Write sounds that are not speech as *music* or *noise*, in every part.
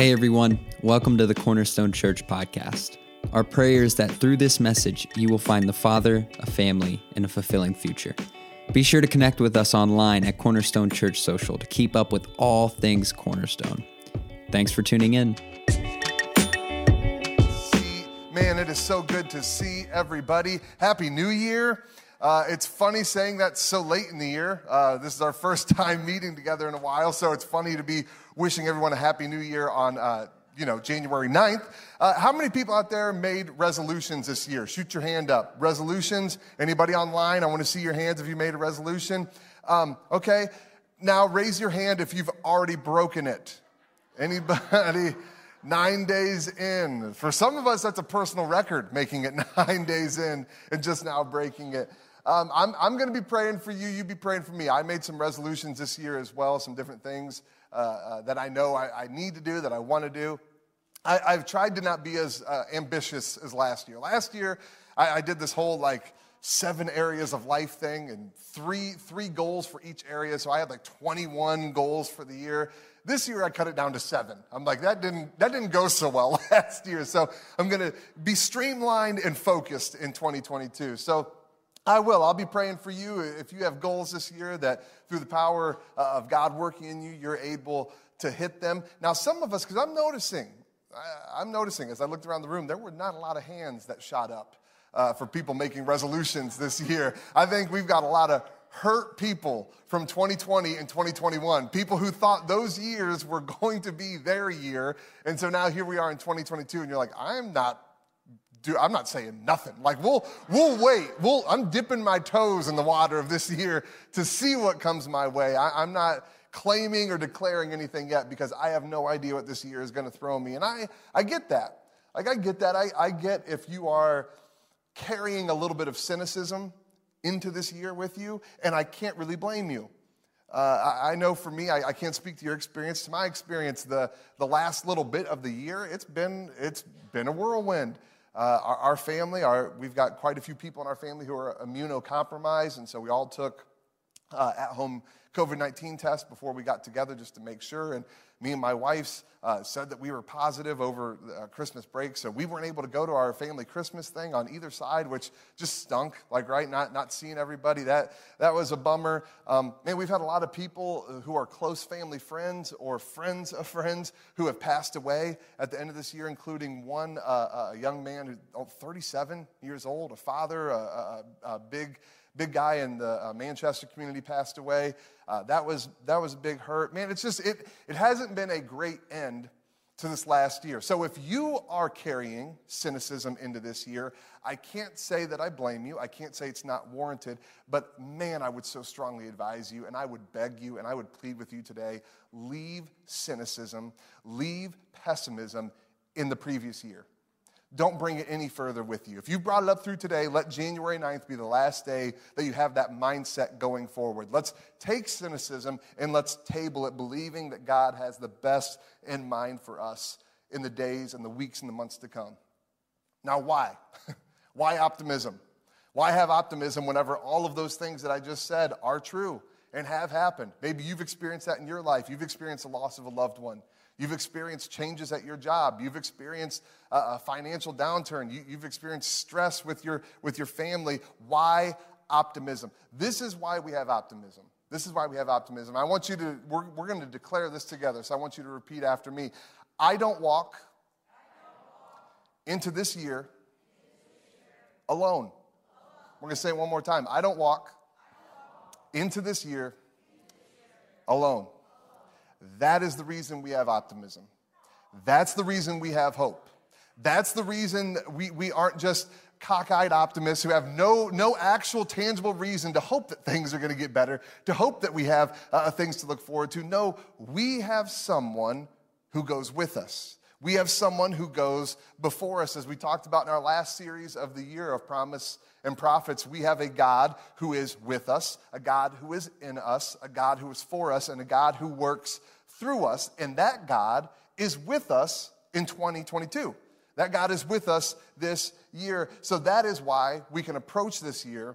Hey everyone, welcome to the Cornerstone Church podcast. Our prayer is that through this message, you will find the Father, a family, and a fulfilling future. Be sure to connect with us online at Cornerstone Church Social to keep up with all things Cornerstone. Thanks for tuning in. Man, it is so good to see everybody. Happy New Year. Uh, it's funny saying that so late in the year. Uh, this is our *laughs* first time meeting together in a while, so it's funny to be wishing everyone a happy new year on, uh, you know, January 9th. Uh, how many people out there made resolutions this year? Shoot your hand up. Resolutions? Anybody online? I want to see your hands if you made a resolution. Um, okay, now raise your hand if you've already broken it. Anybody? *laughs* nine days in. For some of us, that's a personal record, making it *laughs* nine days in and just now breaking it. Um, I'm, I'm going to be praying for you. You be praying for me. I made some resolutions this year as well, some different things uh, uh, that I know I, I, need to do, that I want to do. I, have tried to not be as uh, ambitious as last year. Last year, I, I did this whole like seven areas of life thing and three, three goals for each area. So I had like 21 goals for the year. This year I cut it down to seven. I'm like, that didn't, that didn't go so well *laughs* last year. So I'm going to be streamlined and focused in 2022. So I will. I'll be praying for you. If you have goals this year that through the power uh, of God working in you, you're able to hit them. Now, some of us, because I'm noticing, I'm noticing as I looked around the room, there were not a lot of hands that shot up uh, for people making resolutions this year. I think we've got a lot of hurt people from 2020 and 2021, people who thought those years were *laughs* going to be their year. And so now here we are in 2022, and you're like, I'm not do, I'm not saying nothing. Like we'll we'll wait. We'll I'm dipping my toes in the water of this year to see what comes my way. I, I'm not claiming or declaring anything yet because I have no idea what this year is going to throw me. And I I get that. Like I get that. I, I get if you are carrying a little bit of cynicism into this year with you, and I can't really blame you. Uh, I, I, know for me, I, I, can't speak to your experience. To my experience, the, the last little bit of the year, it's been, it's been a whirlwind. Uh, our, our, family, our, we've got quite a few people in our family who are immunocompromised, and so we all took uh, at home COVID 19 tests before we got together just to make sure. And me and my wife uh, said that we were positive over uh, Christmas break, so we weren't able to go to our family Christmas thing on either side, which just stunk. Like, right, not not seeing everybody. That that was a bummer. Um, man, we've had a lot of people who are close family friends or friends of friends who have passed away at the end of this year, including one uh, a young man who's oh, 37 years old, a father, a, a, a big big guy in the uh, Manchester community passed away. Uh, that, was, that was a big hurt. Man, it's just, it, it hasn't been a great end to this last year. So if you are carrying cynicism into this year, I can't say that I blame you. I can't say it's not warranted, but man, I would so strongly advise you and I would beg you and I would plead with you today leave cynicism, leave pessimism in the previous year don't bring it any further with you. If you brought it up through today, let January 9th be the last day that you have that mindset going forward. Let's take cynicism and let's table it, believing that God has the best in mind for us in the days and the weeks and the months to come. Now, why? *laughs* why optimism? Why have optimism whenever all of those things that I just said are true and have happened? Maybe you've experienced that in your life. You've experienced the loss of a loved one. You've experienced changes at your job. You've experienced a financial downturn. You, have experienced stress with your, with your family. Why optimism? This is why we have optimism. This is why we have optimism. I want you to, we're, we're going to declare this together, so I want you to repeat after me. I don't walk into this year alone. We're going to say it one more time. I don't walk into this year alone. That is the reason we have optimism. That's the reason we have hope. That's the reason we, we aren't just cockeyed optimists who have no, no actual tangible reason to hope that things are going to get better, to hope that we have uh, things to look forward to. No, we have someone who goes with us. We have someone who goes before us. As we talked about in our last series of the year of promise and prophets, we have a God who is with us, a God who is in us, a God who is for us, and a God who works through us. And that God is with us in 2022. That God is with us this year. So that is why we can approach this year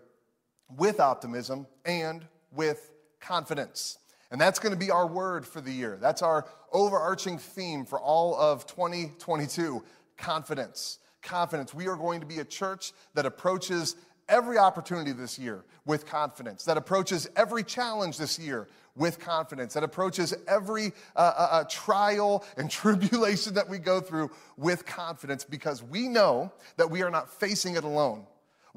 with optimism and with confidence. And that's going to be our word for the year. That's our overarching theme for all of 2022 confidence. Confidence. We are going to be a church that approaches every opportunity this year with confidence, that approaches every challenge this year with confidence, that approaches every uh, uh, uh trial and *laughs* tribulation that we go through with confidence because we know that we are not facing it alone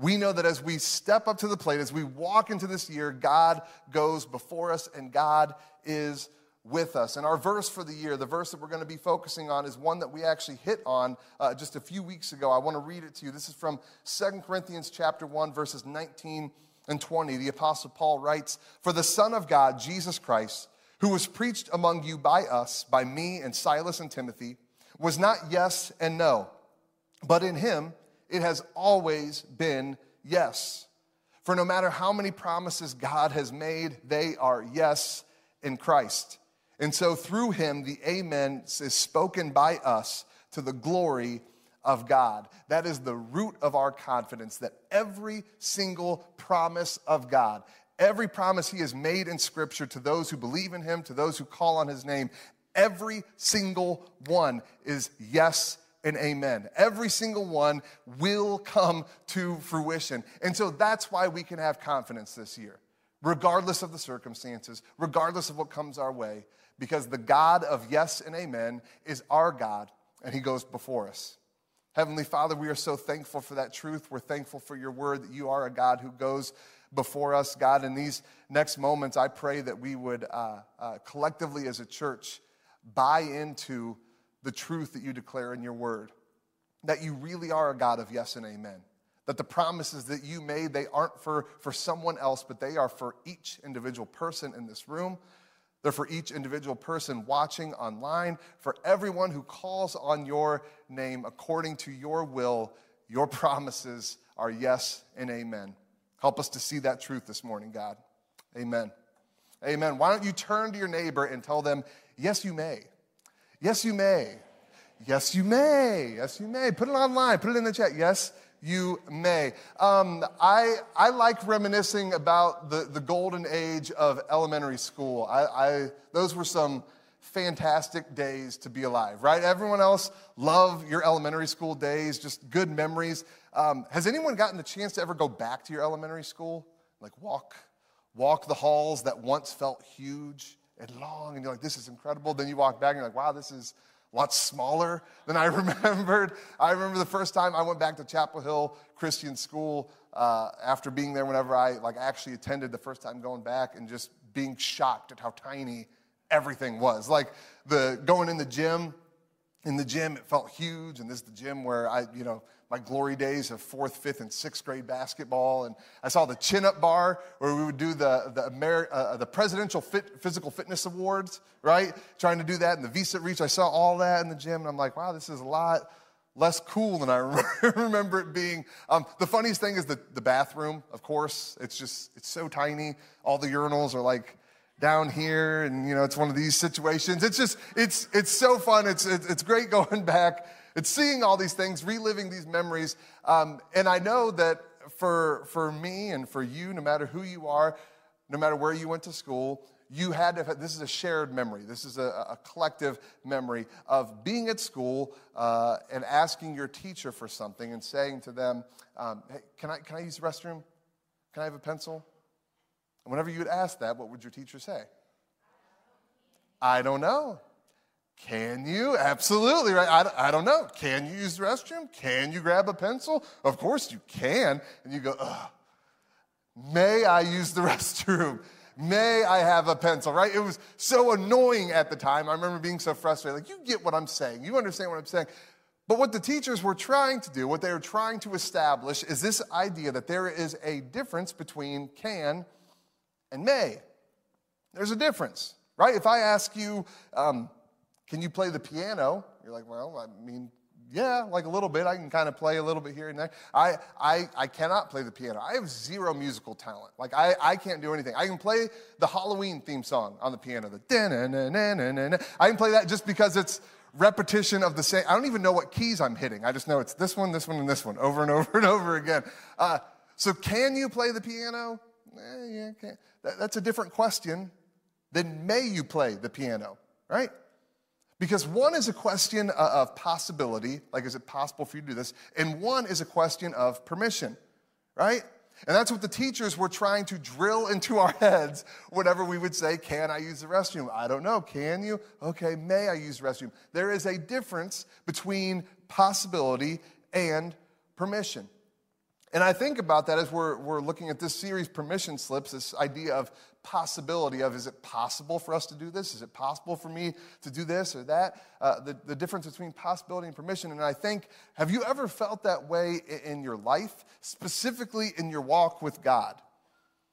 we know that as we step up to the plate, as we walk into this year, God goes before us and God is with us. And our verse for the year, the verse that we're going to be focusing on, is one that we actually hit on uh, just a few weeks ago. I want to read it to you. This is from Second Corinthians chapter 1, verses 19 and 20. The Apostle Paul writes, For the Son of God, Jesus Christ, who was preached among you by us, by me and Silas and Timothy, was not yes and no, but in him, it has always been yes. For no matter how many promises God has made, they are yes in Christ. And so through him, the amen is spoken by us to the glory of God. That is the root of our confidence that every single promise of God, every promise he has made in Scripture to those who believe in him, to those who call on his name, every single one is yes and amen. Every single one will come to fruition. And so that's why we can have confidence this year, regardless of the circumstances, regardless of what comes our way, because the God of yes and amen is our God, and He goes before us. Heavenly Father, we are so thankful for that truth. We're thankful for your word that you are a God who goes before us. God, in these next moments, I pray that we would uh, uh, collectively as a church buy into the truth that you declare in your word. That you really are a God of yes and amen. That the promises that you made, they aren't for, for someone else, but they are for each individual person in this room. They're for each individual person watching online, for everyone who calls on your name according to your will. Your *laughs* promises are yes and amen. Help us to see that truth this morning, God. Amen. Amen. Why don't you turn to your neighbor and tell them, Yes, you may. Yes, you may. Yes, you may. Yes, you may. Put it online, put it in the chat. Yes, you may. Um, I, I like reminiscing about the, the golden age of elementary school. I, I, those were some fantastic days to be alive, right? Everyone else love your elementary school days, just good memories. Um, has anyone gotten the chance to ever go back to your elementary school? Like walk, walk the halls that once felt huge? And long, and you're like, this is incredible. Then you walk back and you're like, wow, this is a lot smaller *laughs* than I *laughs* remembered. I remember the first time I went back to Chapel Hill Christian School uh, after being there whenever I like actually attended the first time going back and just being shocked at how tiny everything was. Like the going in the gym, in the gym it felt huge, and this is the gym where I, you know, my glory days of fourth, fifth, and sixth grade basketball. And I saw the chin up bar where we would do the, the, Ameri- uh, the Presidential Fit, Physical Fitness Awards, right? Trying to do that in the V-sit reach. I saw all that in the gym, and I'm like, wow, this is a lot less cool than I *laughs* remember it being. Um, the funniest thing is the, the bathroom, of course. It's just, it's so tiny. All the urinals are like, down here and you know it's one of these situations it's just it's it's so fun it's it's, it's great *laughs* going back it's seeing all these things, reliving these memories. Um, and I know that for, for me and for you, no matter who you are, no matter where you went to school, you had to, this is a shared memory. This is a, a collective memory of being at school uh, and asking your teacher for something and saying to them, um, hey, can I, can I use the restroom? Can I have a pencil? And whenever you would ask that, what would your teacher say? I don't know. Can you? Absolutely, right? I, I don't know. Can you use the restroom? Can you grab a pencil? Of course you can. And you go, Ugh. may I use the *laughs* restroom? May I have a pencil, right? It was so annoying at the time. I remember being so frustrated. Like, you get what I'm saying. You understand what I'm saying. But what the teachers were trying to do, what they were trying to establish, is this idea that there is a difference between can and may. There's a difference, right? If I ask you, um, can you play the piano? You're like, well, I mean, yeah, like a little bit. I can kind of play a little bit here and there. I, I, I cannot play the piano. I have zero musical talent. Like, I, I can't do anything. I can play the Halloween theme song on the piano. The I can play that just because it's repetition of the same. I don't even know what keys I'm hitting. I just know it's this one, this one, and this one over and *laughs* over and over again. Uh, so, can you play the piano? Eh, yeah. That, that's a different question then may you play the piano, right? Because one is a question uh, of possibility, like is it possible for you to do this? And one is a question of permission, right? And that's what the teachers were trying to drill into our heads whenever we would say, Can I use the restroom? I don't know. Can you? Okay, may I use the restroom? There is a difference between possibility and permission. And I think about that as we're, we're looking at this series, Permission Slips, this idea of possibility of is it possible for us to do this? Is it possible for me to do this or that? Uh, the, the difference between possibility and permission. And I think, have you ever felt that way in your life, specifically in your walk with God?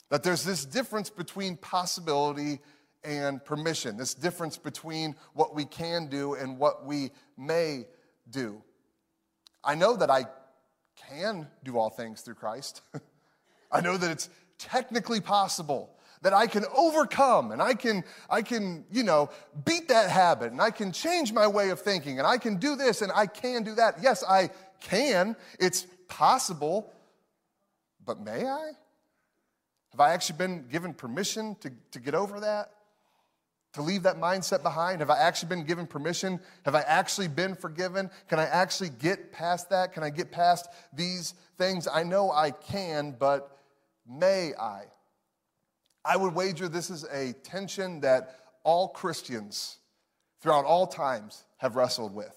That there's this difference between possibility and permission, this difference between what we can do and what we may do. I know that I can do all things through Christ. *laughs* I know that it's technically possible that I can overcome and I can, I can, you know, beat that habit and I can change my way of thinking and I can do this and I can do that. Yes, I can. It's possible. But may I? Have I actually been given permission to, to get over that? To leave that mindset behind? Have I actually been given permission? Have I actually been forgiven? Can I actually get past that? Can I get past these things? I know I can, but may I? I would wager this is a tension that all Christians throughout all times have wrestled with.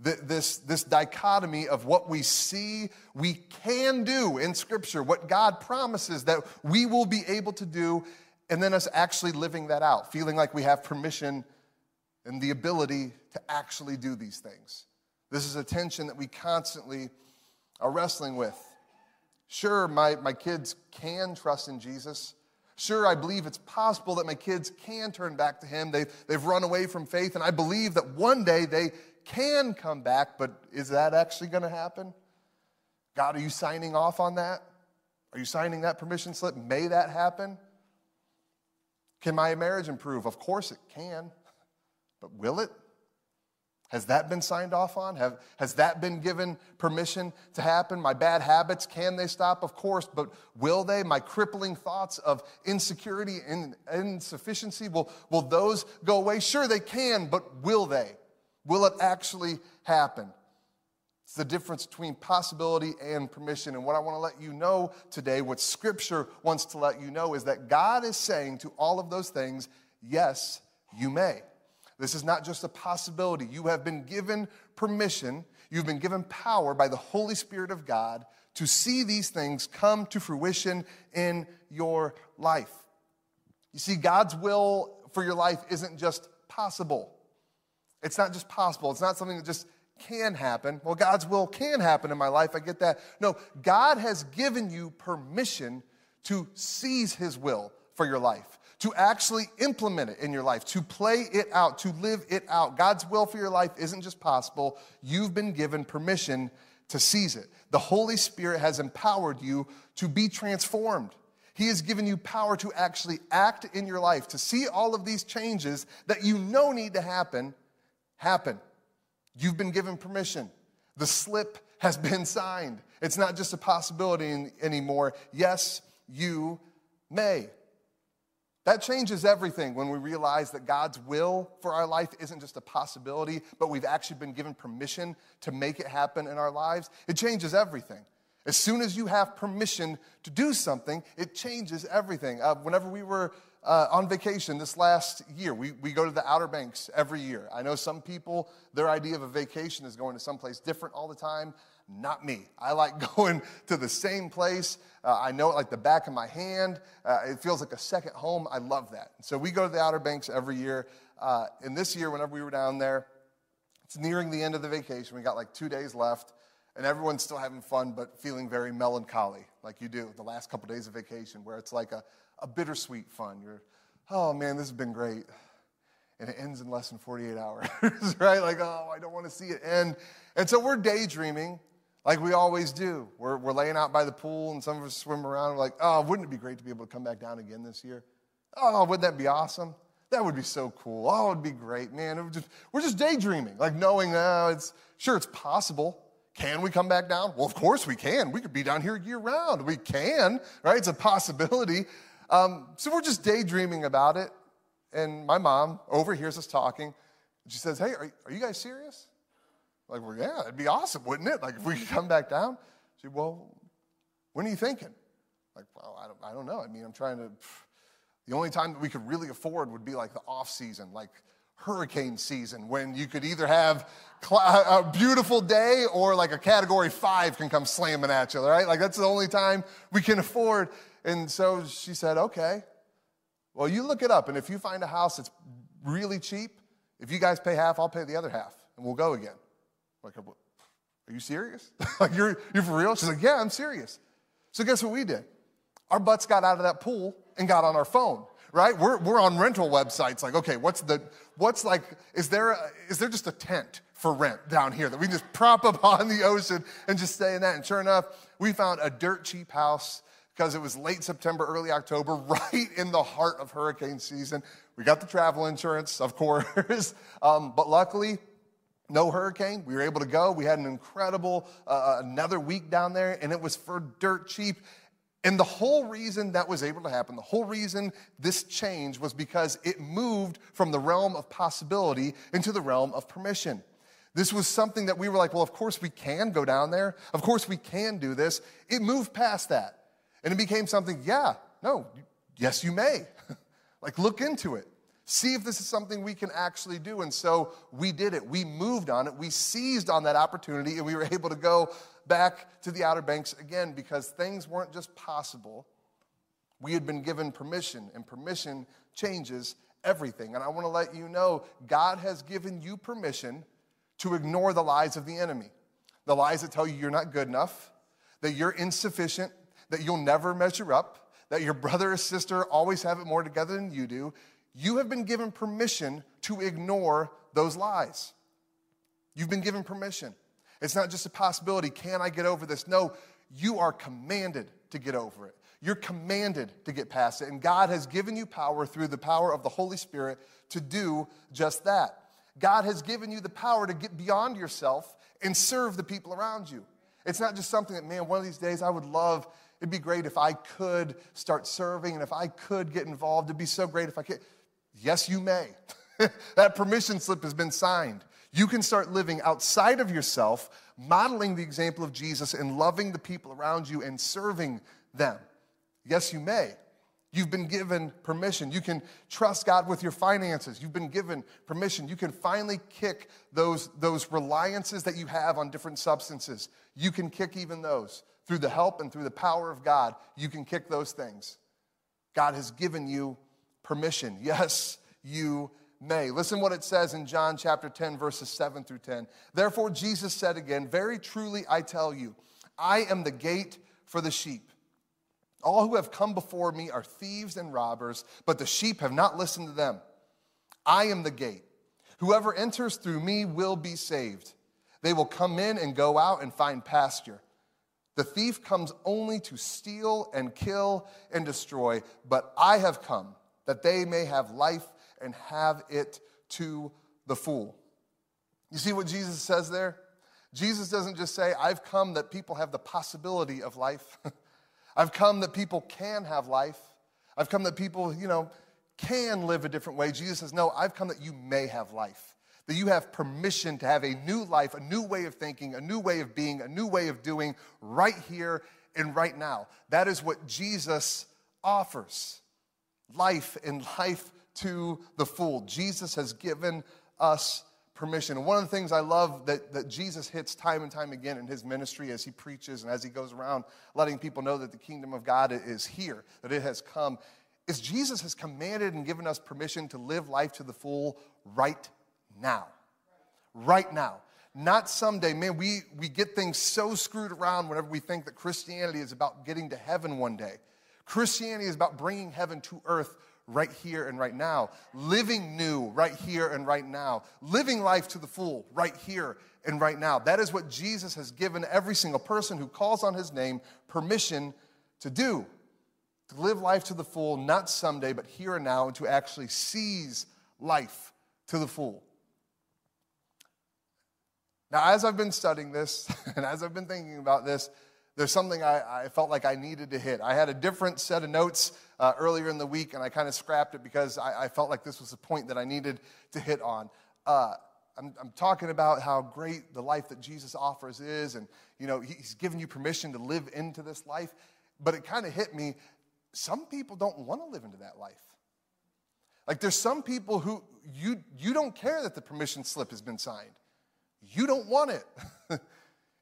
This, this dichotomy of what we see we can do in Scripture, what God promises that we will be able to do, and then us actually living that out, feeling like we have permission and the ability to actually do these things. This is a tension that we constantly are wrestling with. Sure, my, my kids can trust in Jesus. Sure, I believe it's possible that my kids can turn back to Him. They've, they've run away from faith, and I believe that one day they can come back, but is that actually going to happen? God, are you signing off on that? Are you signing that permission slip? May that happen? Can my marriage improve? Of course it can. But will it? Has that been signed off on? Have, has that been given permission to happen? My bad habits, can they stop? Of course, but will they? My crippling thoughts of insecurity and insufficiency, will, will those go away? Sure, they can, but will they? Will it actually happen? It's the difference between possibility and permission. And what I want to let you know today, what Scripture wants to let you know, is that God is saying to all of those things, yes, you may. This is not just a possibility. You have been given permission, you've been given power by the Holy Spirit of God to see these things come to fruition in your life. You see, God's will for your life isn't just possible. It's not just possible. It's not something that just can happen. Well, God's will can happen in my life. I get that. No, God has given you permission to seize His will for your life, to actually implement it in your life, to play it out, to live it out. God's will for your life isn't just possible, you've been given permission to seize it. The Holy Spirit has empowered you to be transformed. He has given you power to actually act in your life, to see all of these changes that you know need to happen, happen. You've been given permission. The slip has *laughs* been signed. It's not just a possibility anymore. Yes, you may. That changes everything when we realize that God's will for our life isn't just a possibility, but we've actually been given permission to make it happen in our lives. It changes everything. As soon as you have permission to do something, it changes everything. Uh, whenever we were uh, on vacation this last year. We, we go to the Outer Banks every year. I know some people, their idea of a vacation is going to someplace different all the time. Not me. I like *laughs* going to the same place. Uh, I know it like the back of my hand. Uh, it feels like a second home. I love that. So we go to the Outer Banks every year. Uh, and this year, whenever we were down there, it's nearing the end of the vacation. We got like two days left and everyone's still having fun but feeling very melancholy like you do the last couple days of vacation where it's like a, a bittersweet fun. You're, oh man, this has been great. And it ends in less than 48 hours, *laughs* right? Like, oh, I don't want to see it end. And so we're daydreaming like we always do. We're, we're laying out by the pool and some of us swim around. We're like, oh, wouldn't it be great to be able to come back down again this year? Oh, wouldn't that be awesome? That would be so cool. Oh, it would be great, man. Just, we're just daydreaming, like knowing, oh, it's sure it's possible. Can we come back down? Well, of course we can. We could be down here year round. We can, right? It's a possibility. Um, so we're just daydreaming about it. And my mom overhears us talking. She says, Hey, are, are you guys serious? Like, well, yeah, it'd be awesome, wouldn't it? Like, if we could come back down. She said, Well, when are you thinking? Like, well, I don't, I don't know. I mean, I'm trying to. The only time that we could really afford would be like the off season, like hurricane season, when you could either have a beautiful day or like a category five can come slamming at you, right? Like, that's the only time we can afford. And so she said, okay, well, you look it up, and if you find a house that's really cheap, if you guys pay half, I'll pay the other half, and we'll go again. Like, are you serious? *laughs* like, you're, you're for real? She's like, yeah, I'm serious. So, guess what we did? Our butts got out of that pool and got on our phone, right? We're, we're on rental websites. Like, okay, what's the, what's like, is there, a, is there just a tent for rent down here that we can just prop up *laughs* on the ocean and just stay in that? And sure enough, we found a dirt cheap house because it was late September, early October, *laughs* right in the heart of hurricane season. We got the travel insurance, of course, *laughs* um, but luckily, no hurricane. We were able to go. We had an incredible uh, uh, another week down there, and it was for dirt cheap. And the whole reason that was able to happen, the whole reason this change was because it moved from the realm of possibility into the realm of permission. This was something that we were like, well, of course we can go down there. Of course we can do this. It moved past that. And it became something, yeah, no, yes, you may. *laughs* like, look into it. See if this is something we can actually do. And so we did it. We moved on it. We seized on that opportunity and we were able to go back to the Outer Banks again because things weren't just possible. We had been given permission, and permission changes everything. And I want to let you know God has given you permission to ignore the lies of the enemy. The lies that tell you you're not good enough, that you're insufficient, that you'll never measure up, that your brother or sister always have it more together than you do, you have been given permission to ignore those lies. You've been given permission. It's not just a possibility, can I get over this? No, you are commanded to get over it. You're commanded to get past it. And God has given you power through the power of the Holy Spirit to do just that. God has given you the power to get beyond yourself and serve the people around you. It's not just something that, man, one of these days I would love It'd be great if I could start serving and if I could get involved. It'd be so great if I could. Yes, you may. *laughs* that permission slip has been signed. You can start living outside of yourself, modeling the example of Jesus and loving the people around you and serving them. Yes, you may. You've been given permission. You can trust God with your finances. You've been given permission. You can finally kick those, those reliances that you have on different substances. You can kick even those through the help and through the power of God, you can kick those things. God has given you permission. *laughs* Yes, you may. Listen what it says in John chapter 10, verses 7 through 10. Therefore, Jesus said again, Very truly I tell you, I am the gate for the sheep. All who have come before me are thieves and robbers, but the sheep have not listened to them. I am the gate. Whoever enters through me will be saved. They will come in and go out and find pasture. The thief comes only to steal and kill and destroy, but I have come that they may have life and have it to the full. You see what Jesus says there? Jesus doesn't just say, I've come that people have the possibility of life. *laughs* I've come that people can have life. I've come that people, you know, can live a different way. Jesus says, No, I've come that you may have life that you have permission to have a new life, a new way of thinking, a new way of being, a new way of doing right here and right now. That is what Jesus offers life and life to the full. Jesus has given us permission. And one of the things I love that, that Jesus hits time and time again in his ministry as he preaches and as he goes around letting people know that the kingdom of God is here, that it has come, is Jesus has commanded and given us permission to live life to the full right now. Right now. Not someday. Man, we, we get things so screwed around whenever we think that Christianity is about getting to heaven one day. Christianity is about bringing heaven to earth right here and right now. Living new right here and right now. Living life to the full right here and right now. That is what Jesus has given every single person who calls on his name permission to do. To live life to the full, not someday, but here and now, and to actually seize life to the full. Now, as I've been studying this *laughs* and as I've been thinking about this, there's something I, I, felt like I needed to hit. I had a different set of notes uh, earlier in the week, and I kind of scrapped it because I, I, felt like this was a point that I needed to hit on. Uh, I'm, I'm, talking about how great the life that Jesus offers is, and you know He's given you permission to live into this life. But it kind of hit me. Some people don't want to live into that life. Like there's some people who you you don't care that the permission slip has been signed. You don't want it. *laughs*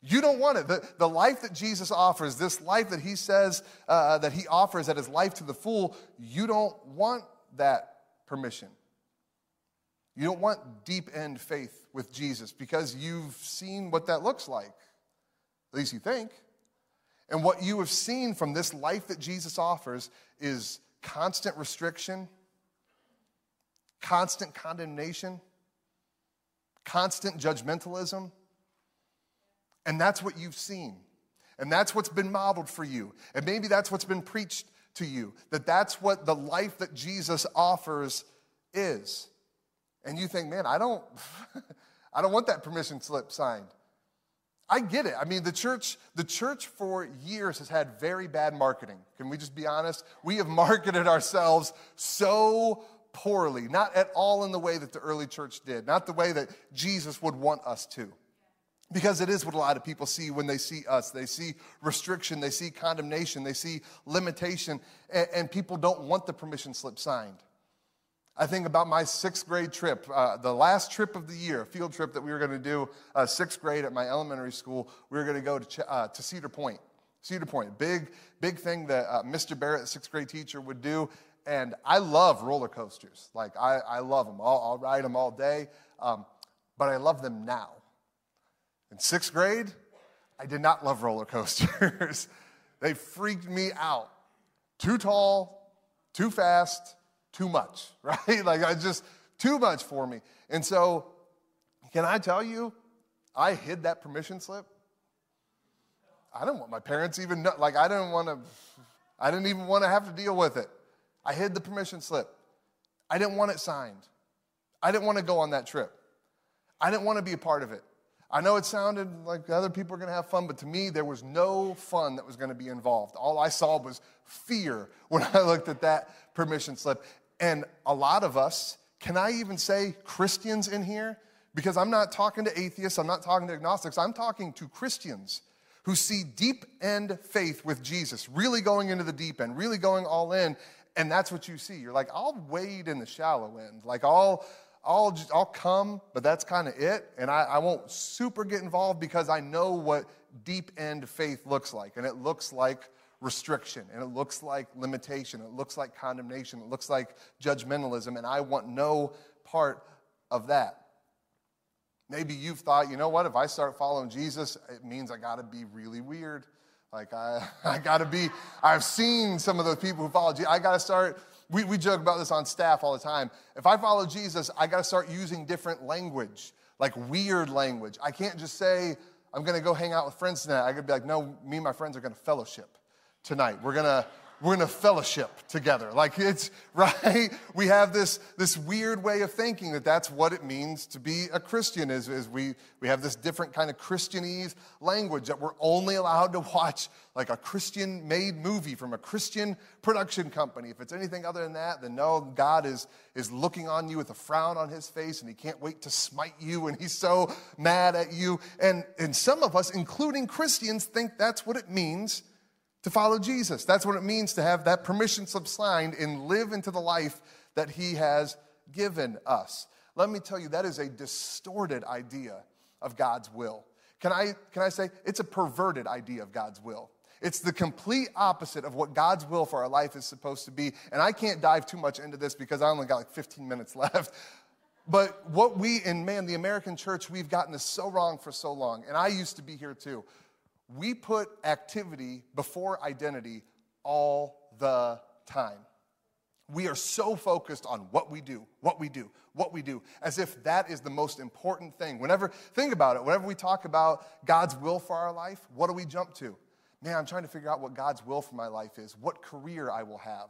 You don't want it. The, the life that Jesus offers, this life that he says uh, that he offers that is life to the full, you don't want that permission. You don't want deep end faith with Jesus because you've seen what that looks like. At least you think. And what you have seen from this life that Jesus offers is constant restriction, constant condemnation, constant judgmentalism and that's what you've seen. And that's what's been modeled for you. And maybe that's what's been preached to you that that's what the life that Jesus offers is. And you think, man, I don't *laughs* I don't want that permission slip signed. I get it. I mean, the church, the church for years has had very bad marketing. Can we just be honest? We have *laughs* marketed ourselves so poorly, not at all in the way that the early church did, not the way that Jesus would want us to. Because it is what a lot of people see when they see us. They see restriction, they see condemnation, they see limitation, and, and people don't want the permission slip signed. I think about my sixth grade trip, uh, the last trip of the year, a field trip that we were going to do, uh, sixth grade at my elementary school. We were going to go to, uh, to Cedar Point. Cedar Point, big, big thing that uh, Mr. Barrett, sixth grade teacher, would do. And I love roller coasters. Like, I, I love them. I'll, I'll ride them all day. Um, but I love them now. In sixth grade, I did not love roller *laughs* coasters. they freaked me out. Too tall, too fast, too much, *laughs* right? Like I just, too much for me. And so, can I tell you, I hid that permission slip. I didn't want my parents even know, like I didn't want to, I didn't even want to have to deal with it. I hid the permission slip. I didn't want it signed. I didn't want to go on that trip. I didn't want to be a part of it. I know it sounded like other people are going to have fun, but to me, there was no fun that was going to be involved. All I saw was fear when I looked at that permission slip. And a lot of us, can I even say Christians in here? Because I'm not talking to atheists, I'm not talking to agnostics, I'm talking to Christians who see deep end faith with Jesus, really going into the deep end, really going all in. And that's what you see. You're like, I'll wade in the shallow end. Like, I'll, I'll, just, I'll come, but that's kind of it. And I, I won't super get involved because I know what deep end faith looks like. And it looks like restriction, and it looks like limitation, it looks like condemnation, it looks like judgmentalism, and I want no part of that. Maybe you've thought, you know what, if I start following Jesus, it means I gotta be really weird. Like, I, *laughs* I gotta be, I've seen some of those people who follow Jesus, I gotta start we, we joke about this on staff all the time. If I follow Jesus, I got to start using different language, like weird language. I can't just say, I'm to go hang out with friends tonight. I to be like, no, me and my friends are to fellowship tonight. We're to we're in a fellowship together. Like it's *laughs* right. We have this, this weird way of thinking that that's what it means to be a Christian is, is we, we have this different kind of Christianese language that we're only allowed to watch like a Christian made movie from a Christian production company. If it's anything other than that, then no, God is, is looking on you with a frown on his face and he can't wait to smite you and he's so mad at you. And, and some of us, including Christians, think that's what it means to follow Jesus. That's what it means to have that permission slip signed and live into the life that He has given us. Let me tell you, that is a distorted idea of God's will. Can I, can I say it's a perverted idea of God's will? It's the complete opposite of what God's will for our life is supposed to be. And I can't dive too much into this because I only got like 15 minutes *laughs* left. But what we, in man, the American church, we've gotten this so wrong for so long. And I used to be here too we put activity before identity all the time. We are so focused on what we do, what we do, what we do, as if that is the most important thing. Whenever, think about it, whenever we talk about God's will for our life, what do we jump to? Man, I'm trying to figure out what God's will for my life is, what career I will have,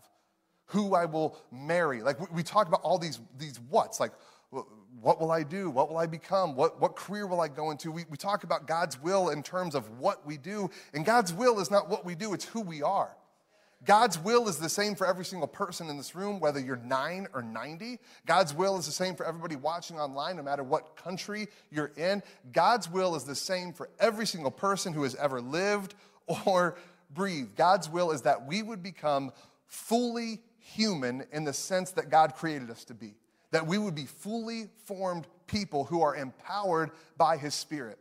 who I will marry. Like we talk about all these, these what's, like what will I do? What will I become? What, what career will I go into? We, we talk about God's will in terms of what we do, and God's will is not what we do, it's who we are. God's will is the same for every single person in this room, whether you're nine or 90. God's will is the same for everybody watching online, no matter what country you're in. God's will is the same for every single person who has ever lived or breathed. God's will is that we would become fully human in the sense that God created us to be, that we would be fully formed people who are empowered by His Spirit.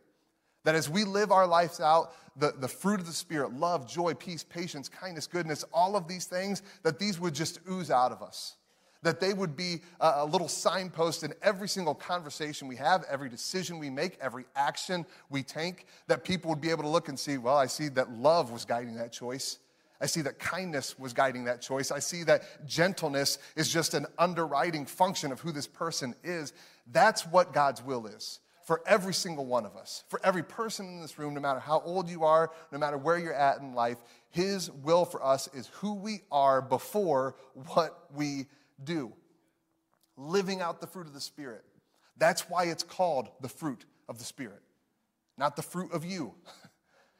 That as we live our lives out, the, the fruit of the Spirit, love, joy, peace, patience, kindness, goodness, all of these things, that these would just ooze out of us. That they would be a, a little signpost in every single conversation we have, every decision we make, every action we take, that people would be able to look and see, well, I see that love was guiding that choice. I see that kindness was guiding that choice. I see that gentleness is just an underwriting function of who this person is. That's what God's will is for every single one of us, for every person in this room, no matter how old you are, no matter where you're at in life, His will for us is who we are before what we do. Living out the fruit of the Spirit. That's why it's called the fruit of the Spirit, not the fruit of you. *laughs*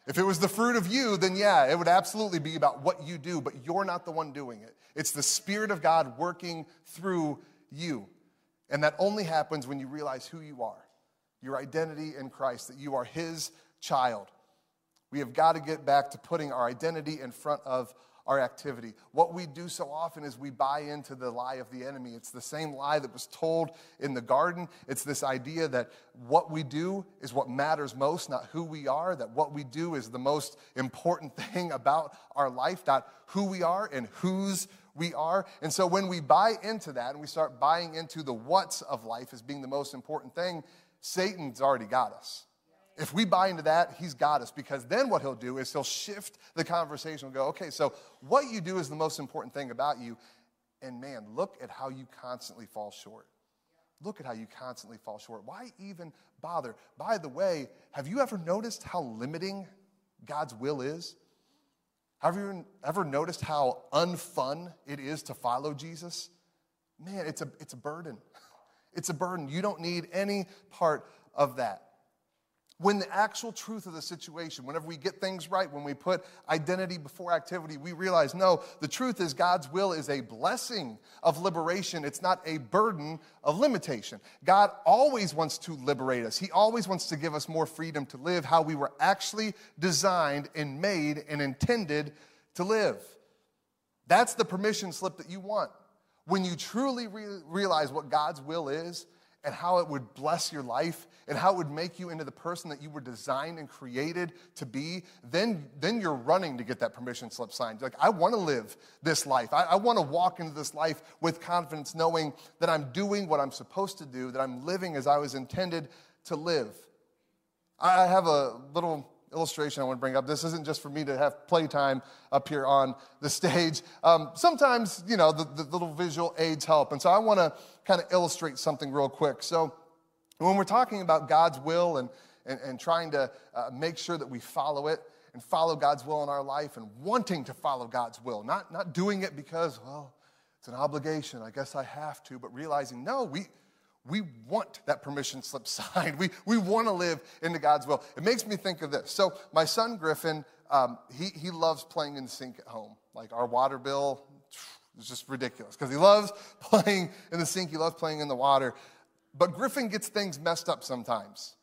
If it was the fruit of you, then yeah, it would absolutely be about what you do, but you're not the one doing it. It's the Spirit of God working through you. And that only happens when you realize who you are your identity in Christ, that you are His child. We have got to get back to putting our identity in front of our activity. What we do so often is we buy into the lie of the enemy. It's the same lie that was told in the garden. It's this idea that what we do is what matters most, not who we are, that what we do is the most important *laughs* thing about our life, not who we are and whose we are. And so when we buy into that and we start buying into the what's of life as being the most important thing, Satan's already got us. If we buy into that, he's got us because then what he'll do is he'll shift the conversation and go, okay, so what you do is the most important thing about you. And man, look at how you constantly fall short. Look at how you constantly fall short. Why even bother? By the way, have you ever noticed how limiting God's will is? Have you ever noticed how unfun it is to follow Jesus? Man, it's a, it's a burden. *laughs* It's a burden. You don't need any part of that. When the actual truth of the situation, whenever we get things right, when we put identity before activity, we realize no, the truth is God's will is a blessing of liberation. It's not a burden of limitation. God always wants to liberate us, He always wants to give us more freedom to live how we were actually designed and made and intended to live. That's the permission slip that you want. When you truly re- realize what God's will is and how it would bless your life and how it would make you into the person that you were designed and created to be, then, then you're running to get that permission slip signed. Like, I want to live this life. I, I want to walk into this life with confidence, knowing that I'm doing what I'm supposed to do, that I'm living as I was intended to live. I have a little illustration I want to bring up. This isn't just for me to have playtime up here on the stage. Um, sometimes, you know, the, the little visual aids help. And so I want to kind of illustrate something real quick. So when we're talking about God's will and, and, and trying to uh, make sure that we follow it and follow God's will in our life and wanting to follow God's will, not, not doing it because, well, it's an obligation. I guess I have to, but realizing, no, we, we want that permission slip *laughs* signed. We, we want to live into God's will. It makes me think of this. So, my son Griffin, um, he, he loves playing in the sink at home. Like our water bill *sniffs* is just ridiculous because he loves *laughs* playing in the sink, he loves playing in the water. But Griffin gets things messed up sometimes.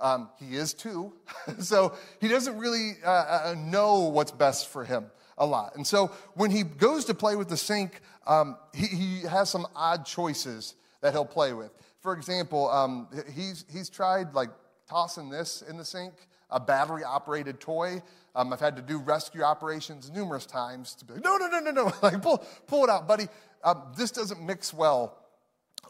Um, he is too. *laughs* so, he doesn't really uh, uh, know what's best for him a lot. And so, when he goes to play with the sink, um, he, he has some odd choices that he'll play with. For example, um, he's, he's tried like tossing this in the sink, a battery operated toy. Um, I've had to do rescue operations numerous times to be like, no, no, no, no, no, *laughs* like pull, pull it out, buddy. Um, this doesn't mix well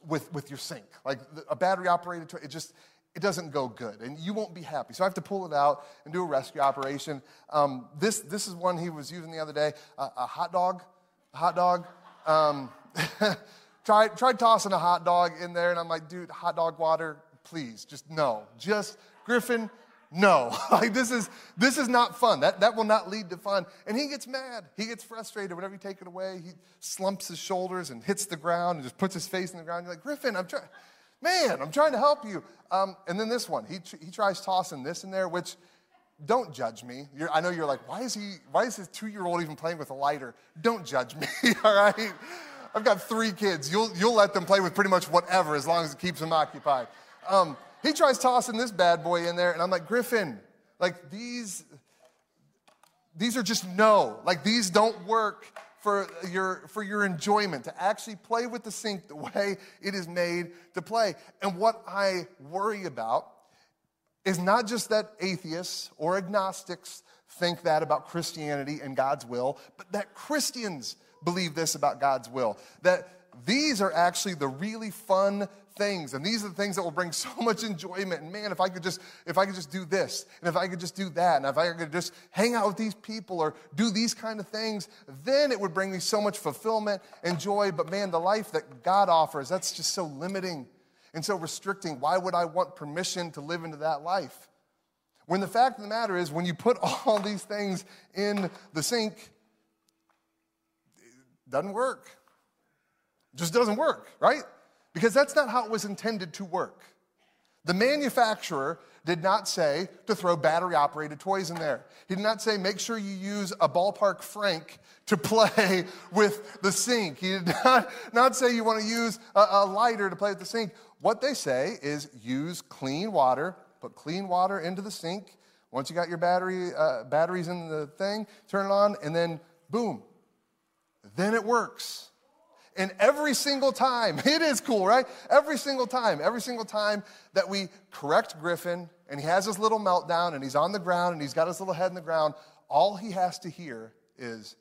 with, with your sink. Like a battery operated toy, it just, it doesn't go good and you won't be happy. So I have to pull it out and do a rescue operation. Um, this, this is one he was using the other day, uh, a hot dog, a hot dog. Um, *laughs* Tried, tried tossing a hot dog in there, and I'm like, dude, hot dog water, please, just no. Just, Griffin, no. *laughs* like, this is, this is not fun. That, that will not lead to fun. And he gets mad. He gets frustrated. Whenever you take it away, he slumps his shoulders and hits the ground and just puts his face in the ground. You're like, Griffin, I'm trying. Man, I'm trying to help you. Um, and then this one, he, he tries tossing this in there, which don't judge me. You're, I know you're like, why is he, why is his two year old even playing with a lighter? Don't judge me, *laughs* all right? I've got three kids. You'll, you'll let them play with pretty much whatever as long as it keeps them occupied. Um, he tries tossing this bad boy in there, and I'm like, Griffin, like these, these are just no. Like these don't work for your, for your enjoyment, to actually play with the sink the way it is made to play. And what I worry about is not just that atheists or agnostics think that about Christianity and God's will, but that Christians believe this about God's will. That these are actually the really fun things and these are the things that will bring *laughs* so much enjoyment. And man if i could just if i could just do this and if i could just do that and if i could just hang out with these people or do these kind of things then it would bring me so much fulfillment and joy. But man the life that god offers that's just so limiting and so restricting. Why would i want permission to live into that life? When the fact of the matter is when you put *laughs* all these things in the sink doesn't work just doesn't work right because that's not how it was intended to work. The manufacturer did not say to throw battery operated toys in there. He did not say, make sure you use a ballpark Frank to play *laughs* with the sink. He did not, not say you want to use a, a lighter to play with the sink. What they say is use clean water, put clean water into the sink. Once you got your battery, uh, batteries in the thing, turn it on, and then boom, then it works. And every single time, *laughs* it is cool, right? Every single time, every single time that we correct Griffin and he has his little meltdown and he's on the ground and he's got his little head in the ground, all he has to hear is,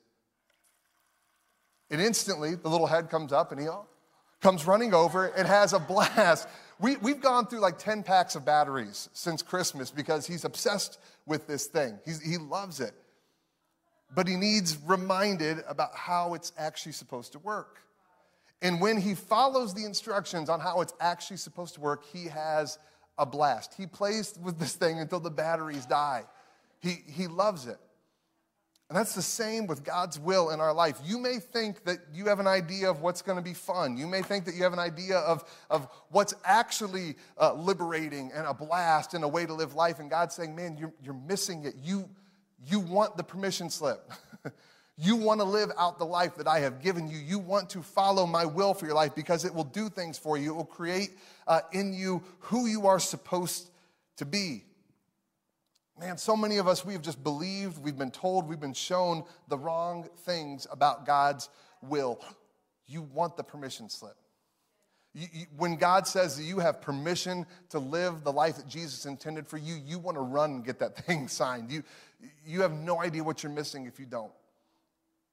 and instantly the little head comes up and he comes running over and has a blast. We, we've gone through like 10 packs of batteries since Christmas because he's obsessed with this thing. He's, he loves it. But he needs reminded about how it's actually supposed to work. And when he follows the instructions on how it's actually supposed to work, he has a blast. He plays with this thing until the batteries die. He, he loves it. And that's the same with God's will in our life. You may think that you have an idea of what's going to be fun. You may think that you have an idea of, of what's actually uh, liberating and a blast and a way to live life. And God's saying, man, you're, you're missing it. You, you want the permission slip. *laughs* You want to live out the life that I have given you. You want to follow my will for your life because it will do things for you. It will create uh, in you who you are supposed to be. Man, so many of us, we've just believed, we've been told, we've been shown the wrong things about God's will. You want the permission slip. You, you, when God says that you have permission to live the life that Jesus intended for you, you want to run and get that *laughs* thing signed. You, you have no idea what you're missing if you don't.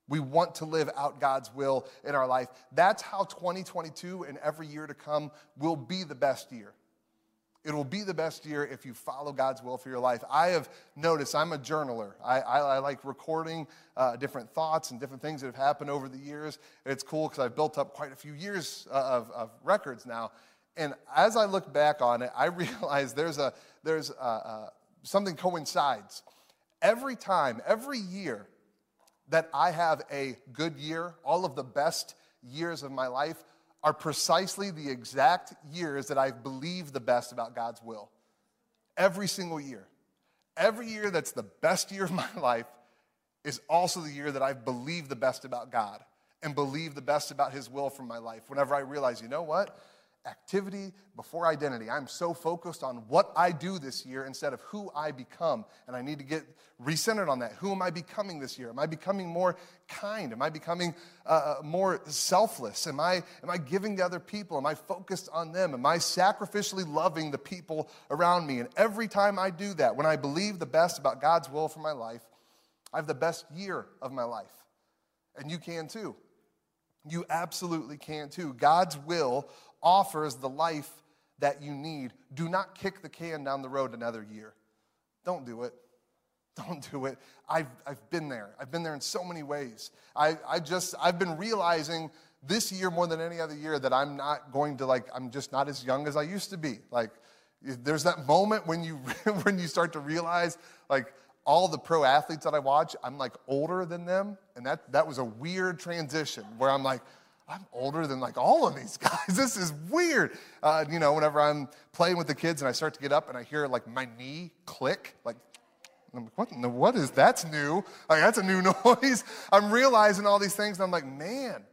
We want to live out God's will in our life. That's how 2022 and every year to come will be the best year. It will be the best year if you follow God's will for your life. I have noticed, I'm a journaler. I, I, I like recording uh, different thoughts and different things that have happened over the years. It's cool because I've built up quite a few years uh, of, of, records now. And as I look back on it, I *laughs* realize there's, a, there's a, a, something coincides. Every time, every year, that I have a good year, all of the best years of my life are precisely the exact years that I've believed the best about God's will. Every single year. Every year that's the best year of *laughs* my life is also the year that I've believed the best about God and believed the best about His will for my life. Whenever I realize, you know what? Activity before identity. I'm so focused on what I do this year instead of who I become. And I need to get recentered on that. Who am I becoming this year? Am I becoming more kind? Am I becoming uh, uh, more selfless? Am I, am I giving to other people? Am I focused on them? Am I sacrificially loving the people around me? And every time I do that, when I believe the best about God's will for my life, I have the best year of my life. And you can too. You absolutely can too. God's will offers the life that you need. Do not kick the can down the road another year. Don't do it. *laughs* Don't do it. I've, I've been there. I've been there in so many ways. I, I just, I've been realizing this year more than any other year that I'm not going to like, I'm just not as young as I used to be. Like, there's that moment when you, *laughs* when you start to realize, like, all the pro athletes that I watch, I'm like older than them. And that, that was a weird transition where I'm like, I'm older than like all of these *laughs* guys. This is weird. Uh, you know, whenever I'm playing with the kids and I start to get up and I hear like my knee click, like, I'm like, what, the, what is that's new? Like, that's a new *laughs* noise. I'm realizing all these things and I'm like, man,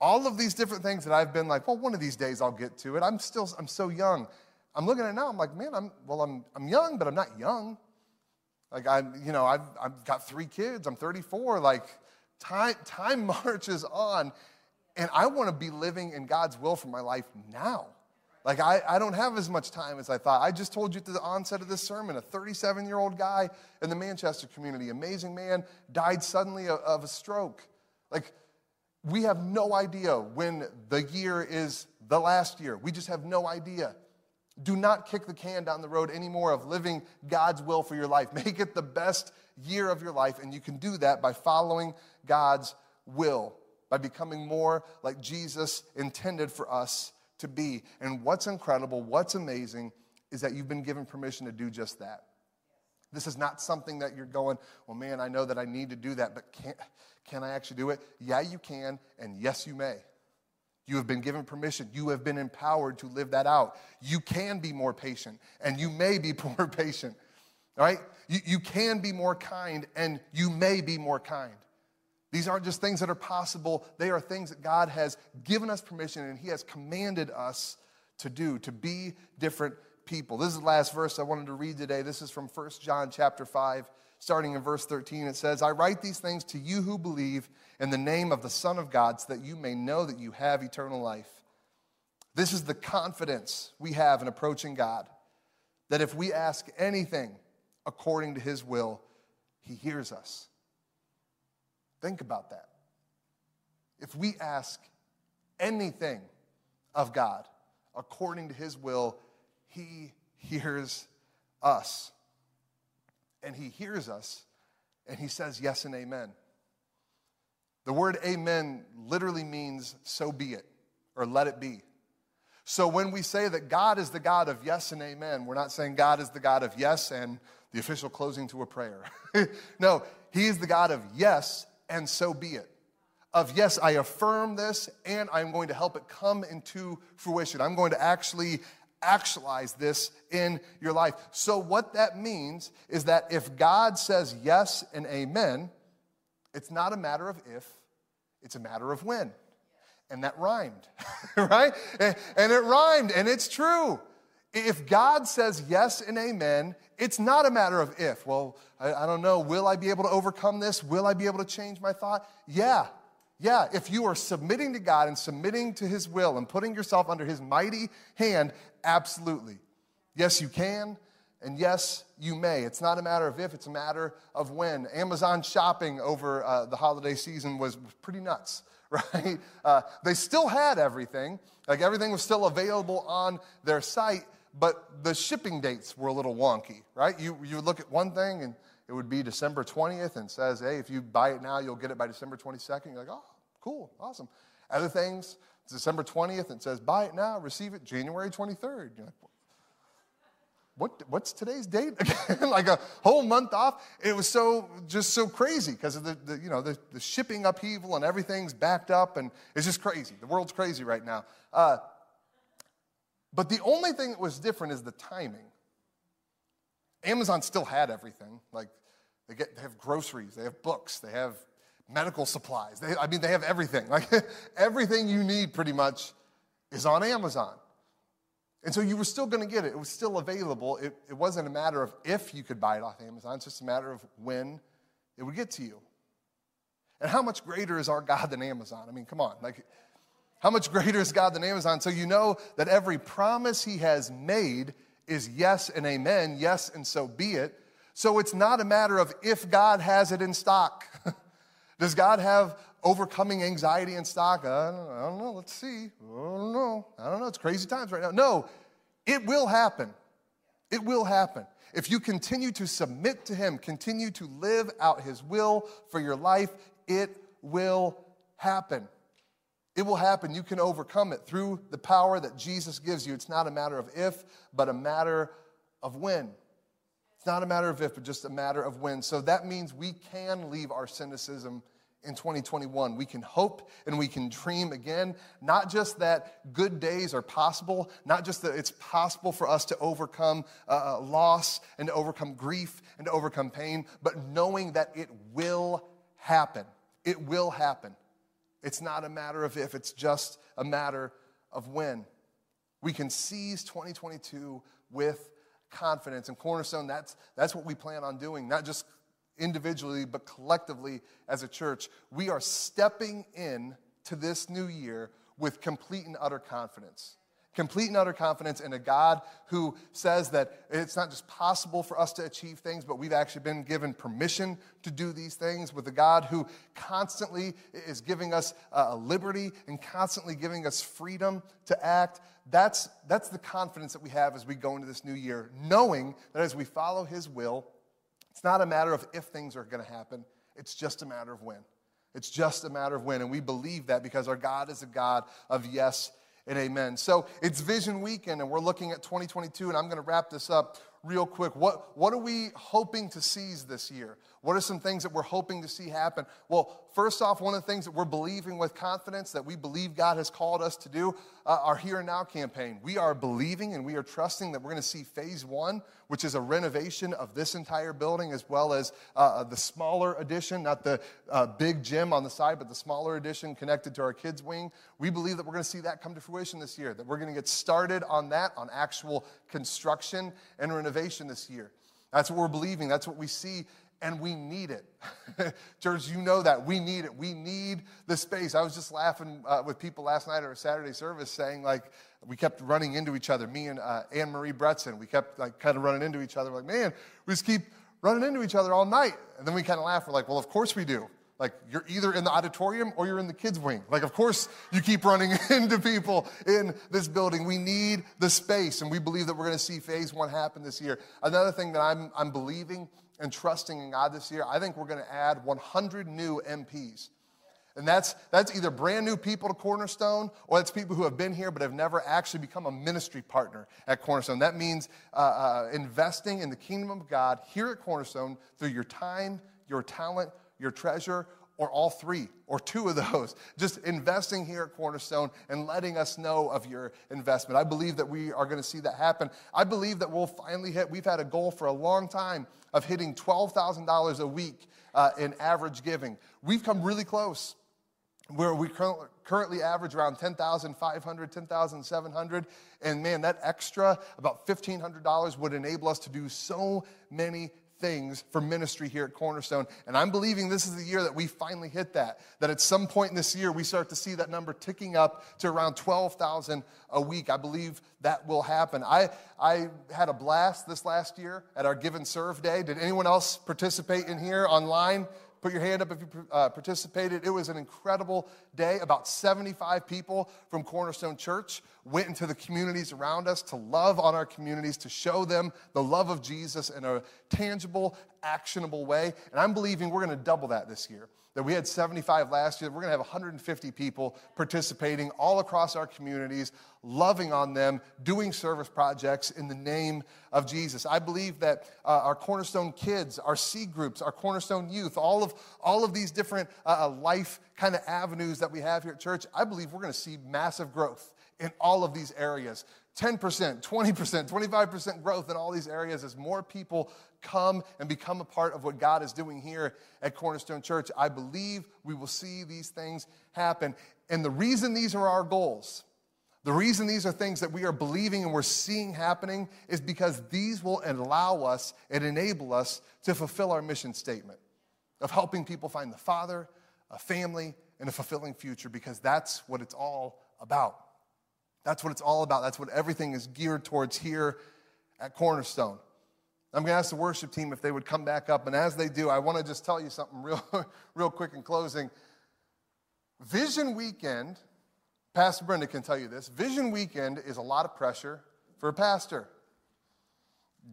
all of these different things that I've been like, well, one of these days I'll get to it. I'm still, I'm so young. I'm looking at it now, I'm like, man, I'm, well, I'm, I'm young, but I'm not young. Like, I'm, you know, I've, I've got three kids, I'm 34. Like, time, time *laughs* marches on, and I want to be living in God's will for my life now. Like, I, I don't have as much time as I thought. I just told you at the onset of this sermon a 37 year old guy in the Manchester community, amazing man, died suddenly of, of a stroke. Like, we have no idea when the year is the last year. We just have no idea. Do not kick the can down the road anymore of living God's will for your life. *laughs* Make it the best year of your life, and you can do that by following God's will, by becoming more like Jesus intended for us to be. And what's incredible, what's amazing, is that you've been given permission to do just that. This is not something that you're going, well, man, I know that I need to do that, but can, can I actually do it? Yeah, you can, and yes, you may. You have been given permission. You have been empowered to live that out. You can be more patient, and you may be *laughs* more patient. All right? You, you can be more kind, and you may be more kind. These aren't just things that are possible, they are things that God has given us permission and He has commanded us to do, to be different people. This is the last verse I wanted to read today. This is from 1 John chapter 5, starting in verse 13. It says, I write these things to you who believe in the name of the Son of God, so that you may know that you have eternal life. This is the confidence we have in approaching God, that if we ask anything according to His will, He hears us. Think about that. If we ask anything of God according to his will, he hears us. And he hears us and he says yes and amen. The word amen literally means so be it or let it be. So when we say that God is the God of yes and amen, we're not saying God is the God of yes and the official closing to a prayer. *laughs* no, He is the God of yes and so be it. Of yes, I affirm this and I'm going to help it come into fruition. I'm going to actually actualize this in your life. So, what that means is that if God says yes and amen, it's not a matter of if, it's a matter of when. And that rhymed, *laughs* right? And it rhymed, and it's true. If God says yes and amen, it's not a matter of if. Well, I, I, don't know. Will I be able to overcome this? Will I be able to change my thought? Yeah. Yeah. If you are submitting to God and submitting to His will and putting yourself under His mighty hand, absolutely. Yes, you can. And yes, you may. It's not a matter of if, it's a matter of when. Amazon shopping over uh, the holiday season was pretty nuts, *laughs* right? Uh, they still had everything, like everything was still available on their site, but the shipping dates were a little wonky, right? You, you would look at one thing and it would be December 20th and says, hey, if you buy it now, you'll get it by December 22nd. You're like, oh, cool, awesome. Other things, December 20th and says, buy it now, receive it January 23rd. You're like, what, what's today's date *laughs* again? like a whole month off. It was so just so crazy because of the, the, you know the, the shipping upheaval and everything's backed up and it's just crazy. The world's crazy right now. Uh, but the only thing that was different is the timing. Amazon still had everything. Like they, get, they have groceries, they have books, they have medical supplies. They, I mean, they have everything. *laughs* Like everything you need pretty much is on Amazon. And so you were still going to get it. It was still available. It, it wasn't a matter of if you could buy it off Amazon, it's just a matter of when it would get to you. And how much greater is our God than Amazon? I mean, come on. Like, how much greater is God than Amazon? So you know that every promise he has made is yes and amen, yes and so be it. So it's not a matter of if God has it in stock. *laughs* Does God have overcoming anxiety in stock? I don't, I don't, know. Let's see. I don't know. I don't know. It's crazy times right now. No, it will happen. It will happen. If you continue to submit to Him, continue to live out His will for your life, it will happen. It will happen. You can overcome it through the power that Jesus gives you. It's not a matter of if, but a matter of when. It's not a matter of if, but just a matter of when. So that means we can leave our cynicism in 2021. We can hope and we can dream again. Not just that good days are possible, not just that it's possible for us to overcome uh, uh, loss and to overcome grief and to overcome pain, but knowing that it will happen. It will happen. It's not a matter of if, it's just a matter of when. We can seize 2022 with confidence. And Cornerstone, that's, that's what we plan on doing, not just individually, but collectively as a church. We are stepping in to this new year with complete and utter confidence. Complete and utter confidence in a God who says that it's not just possible for us to achieve things, but we've actually been given permission to do these things. With a God who constantly is giving us uh, liberty and constantly giving us freedom to act. That's, that's the confidence that we have as we go into this new year, knowing that as we follow His will, it's not a matter of if things are going to happen, it's just a matter of when. It's just a matter of when. And we believe that because our God is a God of yes and amen. So it's Vision Weekend, and we're looking at 2022, and I'm going to wrap this up real quick. What, what are we hoping to seize this year? What are some things that we're hoping to see happen? Well, first off, one of the things that we're believing with confidence that we believe God has called us to do, uh, our Here and Now campaign. We are believing and we are trusting that we're going to see phase one, which is a renovation of this entire building, as well as uh, uh, the smaller addition, not the uh, big gym on the side, but the smaller addition connected to our kids' wing. We believe that we're going to see that come to fruition this year, that we're going to get started on that, on actual construction and renovation this year. That's what we're believing. That's what we see and we need it. *laughs* Church, you know that. We need it. We need the space. I was just laughing uh, with people last night at our Saturday service saying, like, we kept running into each other. Me and uh, Anne Marie Bretson, we kept, like, kind of running into each other. Like, man, we just keep running into each other all night. And then we kind of laugh. We're like, well, of course we do. Like, you're either in the auditorium or you're in the kids' wing. Like, of course, you keep running *laughs* into people in this building. We need the space, and we believe that we're going to see phase one happen this year. Another thing that I'm, I'm believing and trusting in God this year, I think we're going to add 100 new MPs. And that's, that's either brand new people to Cornerstone or that's people who have been here but have never actually become a ministry partner at Cornerstone. That means uh, uh, investing in the kingdom of God here at Cornerstone through your time, your talent, your treasure, or all three, or two of those. *laughs* Just investing here at Cornerstone and letting us know of your investment. I believe that we are going to see that happen. I believe that we'll finally hit, we've had a goal for a long time of hitting $12,000 a week uh, in average giving. We've come really close. Where we currently average around 10,500, 10,700. And man, that extra, about $1,500, would enable us to do so many things for ministry here at Cornerstone. And I'm believing this is the year that we finally hit that. That at some point in this year, we start to see that number ticking up to around 12,000 a week. I believe that will happen. I, I had a blast this last year at our Give and Serve Day. Did anyone else participate in here online? Put your hand up if you uh, participated. It was an incredible day. About 75 people from Cornerstone Church went into the communities around us to love on our communities, to show them the love of Jesus in a tangible, actionable way. And I'm believing we're going to double that this year that we had 75 last year. We're going to have 150 people participating all across our communities, loving on them, doing service projects in the name of Jesus. I believe that uh, our Cornerstone kids, our C groups, our Cornerstone youth, all of, all of these different uh, uh life kind of avenues that we have here at church, I believe we're going to see massive growth in all of these areas. 10%, 20%, 25% growth in all these areas as more people come and become a part of what God is doing here at Cornerstone Church. I believe we will see these things happen. And the reason these are our goals, the reason these are things that we are believing and we're seeing happening is because these will allow us and enable us to fulfill our mission statement of helping people find the Father, a family, and a fulfilling future because that's what it's all about. That's what it's all about. That's what everything is geared towards here at Cornerstone. I'm going to ask the worship team if they would come back up. And as they do, I want to just tell you something real, *laughs* real quick in closing. Vision Weekend, Pastor Brenda can tell you this Vision Weekend is a lot of pressure for a pastor.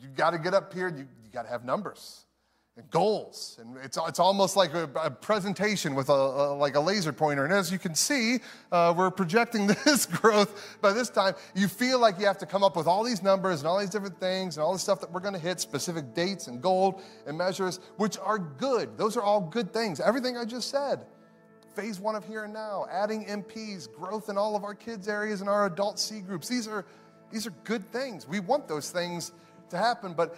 You got to get up here, you, you got to have numbers and goals. And it's, it's almost like a, a presentation with a, a, like a laser pointer. And as you can see, uh, we're projecting *laughs* this growth by this time. You feel like you have to come up with all these numbers and all these different things and all the stuff that we're going to hit, specific dates and gold and measures, which are good. Those are all good things. Everything I just said. phase one of here and now, adding MPs, growth in all of our kids' areas and our adult C groups. These are, these are good things. We want those things to happen. But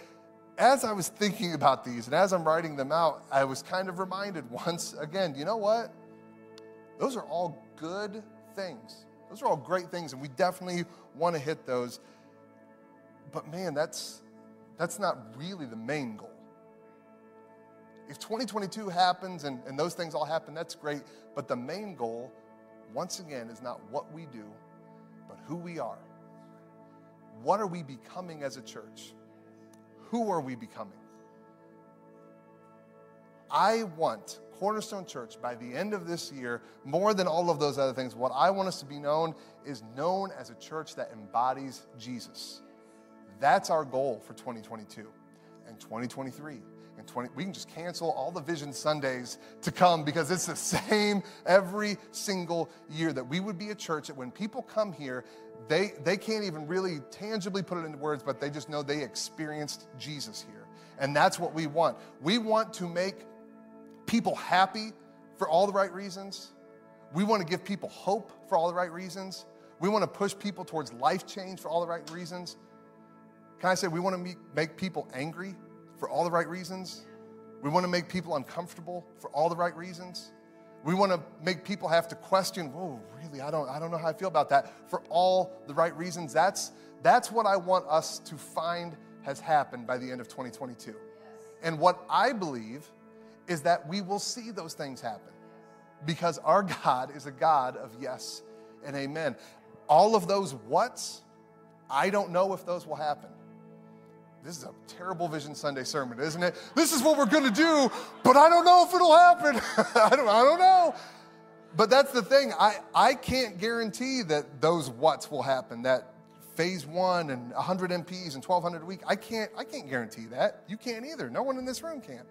as I was thinking about these and as I'm writing them out, I was kind of reminded once again, you know what? Those are all good things. Those are all great things, and we definitely want to hit those. But man, that's that's not really the main goal. If 2022 happens and, and those things all happen, that's great. But the main goal, once again, is not what we do, but who we are. What are we becoming as a church? Who are we becoming? I want Cornerstone Church by the end of this year, more than all of those other things, what I want us to be known is known as a church that embodies Jesus. That's our goal for 2022 and 2023 and 20. We can just cancel all the Vision Sundays to come because it's the *laughs* same every single year that we would be a church that when people come here, they, they can't even really tangibly put it into words, but they just know they experienced Jesus here. And that's what we want. We want to make people happy for all the right reasons. We want to give people hope for all the right reasons. We want to push people towards life change for all the right reasons. Can I say we want to make people angry for all the right reasons? We want to make people uncomfortable for all the right reasons. We want to make people have to question, whoa, really, I don't, I don't know how I feel about that, for all the right reasons. That's, that's what I want us to find has happened by the end of 2022. Yes. And what I believe is that we will see those things happen because our God is a God of yes and amen. All of those what's, I don't know if those will happen. This is a terrible Vision Sunday sermon, isn't it? This is what we're going to do, but I don't know if it'll happen. *laughs* I, don't, I don't know. But that's the thing. I, I can't guarantee that those what's will happen, that phase one and 100 MPs and 1,200 a week. I can't, I can't guarantee that. You can't either. No one in this room can.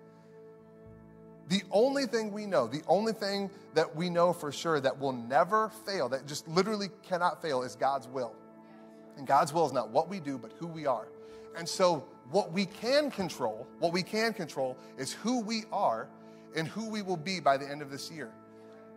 The only thing we know, the only thing that we know for sure that will never fail, that just literally cannot fail, is God's will. And God's will is not what we do, but who we are. And so, what we can control, what we can control is who we are and who we will be by the end of this year.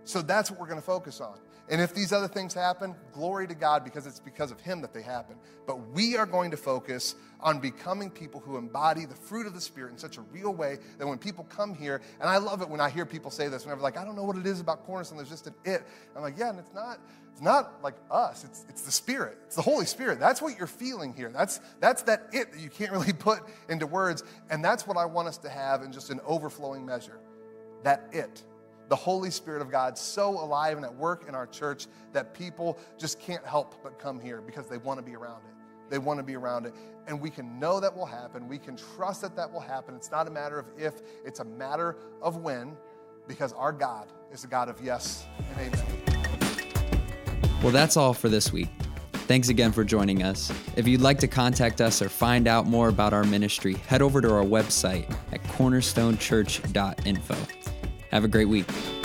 So, that's what we're going to focus on. And if these other things happen, glory to God because it's because of Him that they happen. But we are going to focus on becoming people who embody the fruit of the Spirit in such a real way that when people come here, and I love it when I hear people say this, whenever like, I don't know what it is about Cornerstone, there's just an it. I'm like, yeah, and it's not, it's not like us, it's, it's the Spirit, it's the Holy Spirit. That's what you're feeling here. That's, that's that it that you can't really *laughs* put into words. And that's what I want us to have in just an overflowing measure. That it the Holy Spirit of God so alive and at work in our church that people just can't help but come here because they want to be around it. They want to be around it. And we can know that will happen. We can trust that that will happen. It's not a matter of if, it's a matter of when, because our God is a God of yes and amen. Well, that's all for this week. Thanks again for joining us. If you'd like to contact us or find out more about our ministry, head over to our website at cornerstonechurch.info. Have a great week.